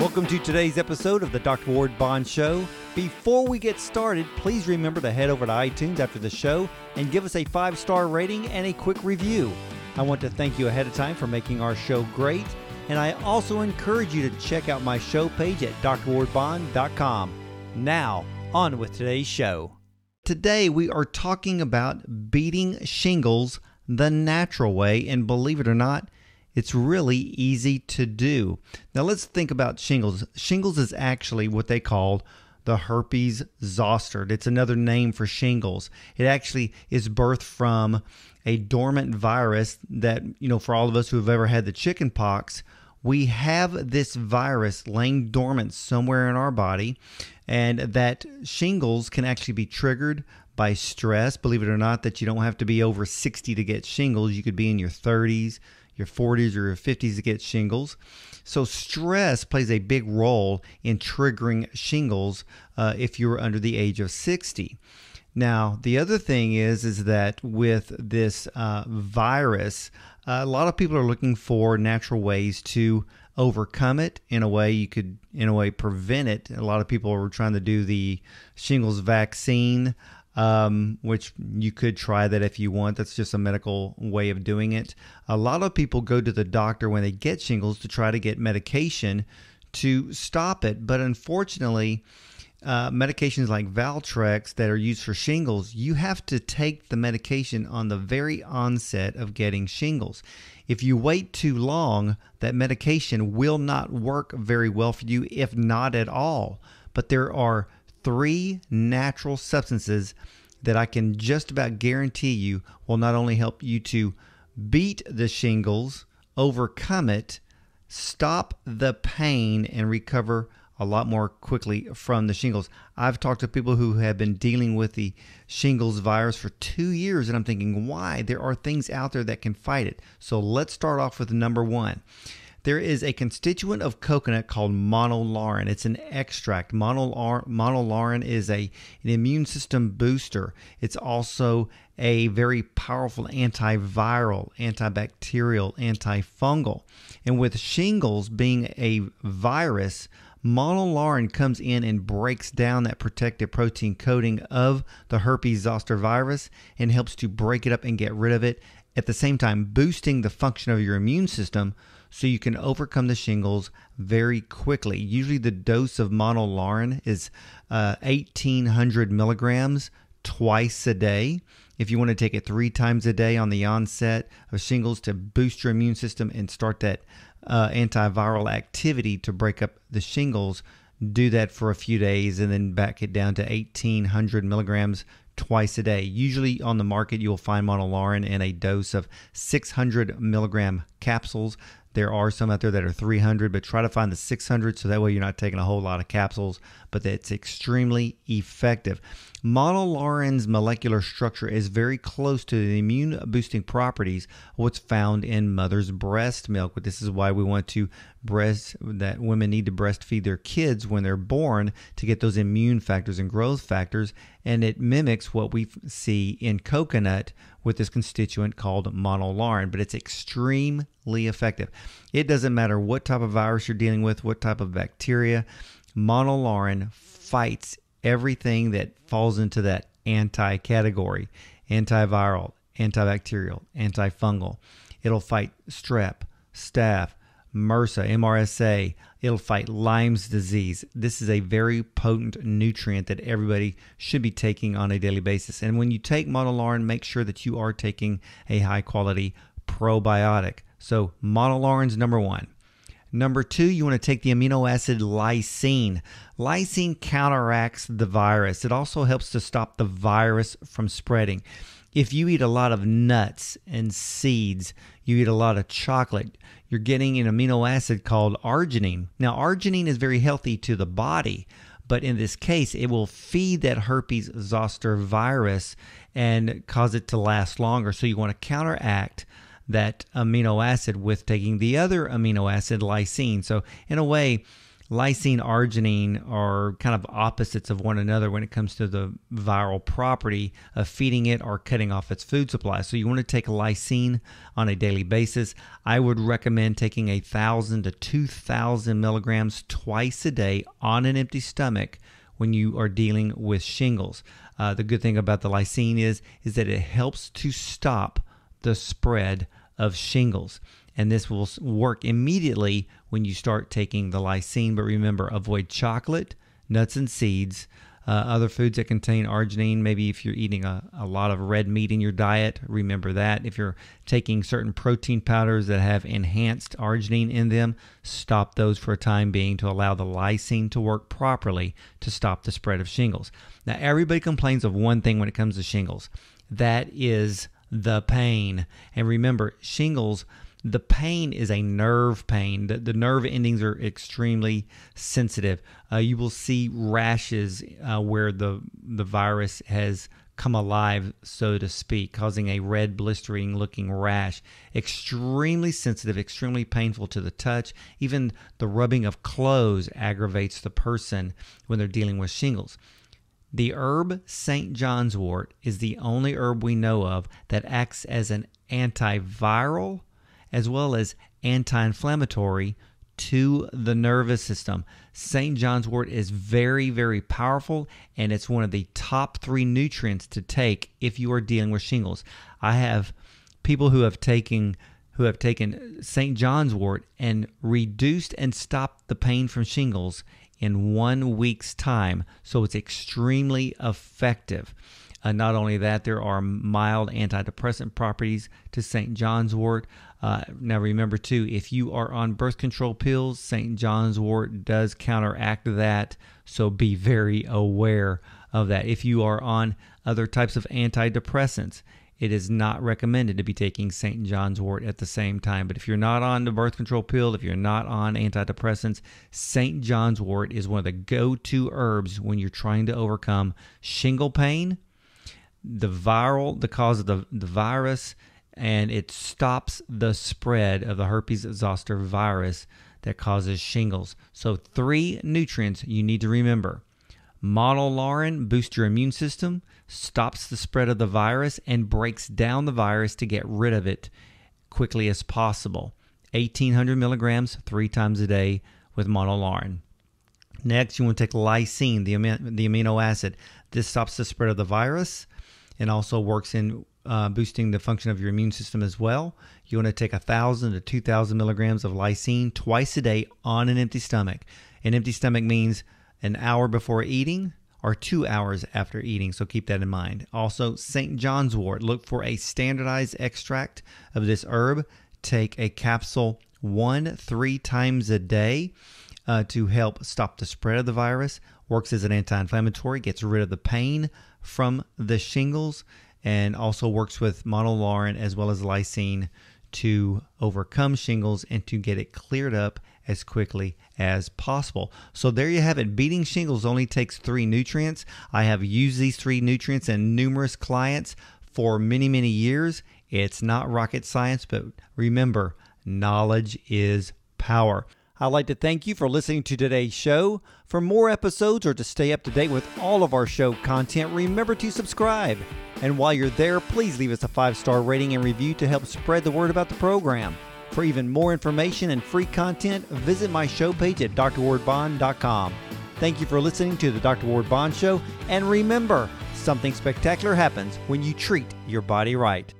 Welcome to today's episode of the Dr. Ward Bond Show. Before we get started, please remember to head over to iTunes after the show and give us a five star rating and a quick review. I want to thank you ahead of time for making our show great, and I also encourage you to check out my show page at drwardbond.com. Now, on with today's show. Today, we are talking about beating shingles the natural way, and believe it or not, it's really easy to do. Now let's think about shingles. Shingles is actually what they call the herpes zoster. It's another name for shingles. It actually is birthed from a dormant virus that, you know, for all of us who have ever had the chicken pox, we have this virus laying dormant somewhere in our body, and that shingles can actually be triggered by stress. Believe it or not, that you don't have to be over 60 to get shingles. You could be in your 30s, your 40s or your 50s to get shingles. So, stress plays a big role in triggering shingles uh, if you're under the age of 60. Now, the other thing is is that with this uh, virus, uh, a lot of people are looking for natural ways to overcome it. In a way, you could, in a way, prevent it. A lot of people are trying to do the shingles vaccine um, which you could try that if you want. That's just a medical way of doing it. A lot of people go to the doctor when they get shingles to try to get medication to stop it, but unfortunately, uh, medications like Valtrex that are used for shingles, you have to take the medication on the very onset of getting shingles. If you wait too long, that medication will not work very well for you, if not at all. But there are three natural substances that I can just about guarantee you will not only help you to beat the shingles, overcome it, stop the pain, and recover a lot more quickly from the shingles. I've talked to people who have been dealing with the shingles virus for two years, and I'm thinking, why? There are things out there that can fight it. So let's start off with number one. There is a constituent of coconut called monolaurin. It's an extract. Monolaurin is a, an immune system booster. It's also a very powerful antiviral, antibacterial, antifungal. And with shingles being a virus, monolaurin comes in and breaks down that protective protein coating of the herpes zoster virus and helps to break it up and get rid of it. At the same time, boosting the function of your immune system so you can overcome the shingles very quickly. Usually, the dose of monolaurin is uh, 1800 milligrams twice a day. If you want to take it three times a day on the onset of shingles to boost your immune system and start that uh, antiviral activity to break up the shingles, do that for a few days and then back it down to 1800 milligrams twice a day. Usually on the market, you'll find monolaurin in a dose of 600 milligram capsules. There are some out there that are 300, but try to find the 600 so that way you're not taking a whole lot of capsules, but it's extremely effective. Monolaurin's molecular structure is very close to the immune boosting properties of what's found in mother's breast milk. But this is why we want to breast that women need to breastfeed their kids when they're born to get those immune factors and growth factors and it mimics what we see in coconut with this constituent called monolaurin but it's extremely effective it doesn't matter what type of virus you're dealing with what type of bacteria monolaurin fights everything that falls into that anti category antiviral antibacterial antifungal it'll fight strep staph MRSA, MRSA. It'll fight Lyme's disease. This is a very potent nutrient that everybody should be taking on a daily basis. And when you take monolaurin, make sure that you are taking a high quality probiotic. So, monolaurin's number one. Number two, you want to take the amino acid lysine. Lysine counteracts the virus. It also helps to stop the virus from spreading. If you eat a lot of nuts and seeds, you eat a lot of chocolate, you're getting an amino acid called arginine. Now, arginine is very healthy to the body, but in this case, it will feed that herpes zoster virus and cause it to last longer. So, you want to counteract that amino acid with taking the other amino acid, lysine. So, in a way, lysine arginine are kind of opposites of one another when it comes to the viral property of feeding it or cutting off its food supply. So you want to take lysine on a daily basis. I would recommend taking a thousand to two thousand milligrams twice a day on an empty stomach when you are dealing with shingles. Uh, the good thing about the lysine is is that it helps to stop the spread of shingles and this will work immediately when you start taking the lysine. But remember, avoid chocolate, nuts and seeds, uh, other foods that contain arginine. Maybe if you're eating a, a lot of red meat in your diet, remember that. If you're taking certain protein powders that have enhanced arginine in them, stop those for a time being to allow the lysine to work properly to stop the spread of shingles. Now, everybody complains of one thing when it comes to shingles that is the pain. And remember, shingles the pain is a nerve pain. The, the nerve endings are extremely sensitive. Uh, you will see rashes uh, where the the virus has come alive, so to speak, causing a red, blistering looking rash. Extremely sensitive, extremely painful to the touch. Even the rubbing of clothes aggravates the person when they're dealing with shingles. The herb St. John's wort is the only herb we know of that acts as an antiviral as well as anti inflammatory to the nervous system. St. John's wort is very, very powerful, and it's one of the top three nutrients to take if you are dealing with shingles. I have people who have taken who have taken St. John's wort and reduced and stopped the pain from shingles in one week's time. So it's extremely effective. Uh, not only that, there are mild antidepressant properties to St. John's wort. Uh, now, remember too, if you are on birth control pills, St. John's wort does counteract that. So be very aware of that. If you are on other types of antidepressants, it is not recommended to be taking St. John's wort at the same time. But if you're not on the birth control pill, if you're not on antidepressants, St. John's wort is one of the go to herbs when you're trying to overcome shingle pain, the viral, the cause of the, the virus, and it stops the spread of the herpes zoster virus that causes shingles. So, three nutrients you need to remember. Monolaurin boosts your immune system, stops the spread of the virus, and breaks down the virus to get rid of it quickly as possible. 1800 milligrams three times a day with monolaurin. Next, you want to take lysine, the, the amino acid. This stops the spread of the virus and also works in uh, boosting the function of your immune system as well. You want to take thousand to two thousand milligrams of lysine twice a day on an empty stomach. An empty stomach means an hour before eating or two hours after eating, so keep that in mind. Also, St. John's wort. Look for a standardized extract of this herb. Take a capsule one, three times a day uh, to help stop the spread of the virus. Works as an anti inflammatory, gets rid of the pain from the shingles and also works with monolaurin as well as lysine to overcome shingles and to get it cleared up as quickly as possible. So there you have it. Beating shingles only takes three nutrients. I have used these three nutrients in numerous clients for many, many years. It's not rocket science, but remember, knowledge is power. I'd like to thank you for listening to today's show. For more episodes or to stay up to date with all of our show content, remember to subscribe. And while you're there, please leave us a five star rating and review to help spread the word about the program. For even more information and free content, visit my show page at drwardbond.com. Thank you for listening to the Dr. Ward Bond Show, and remember, something spectacular happens when you treat your body right.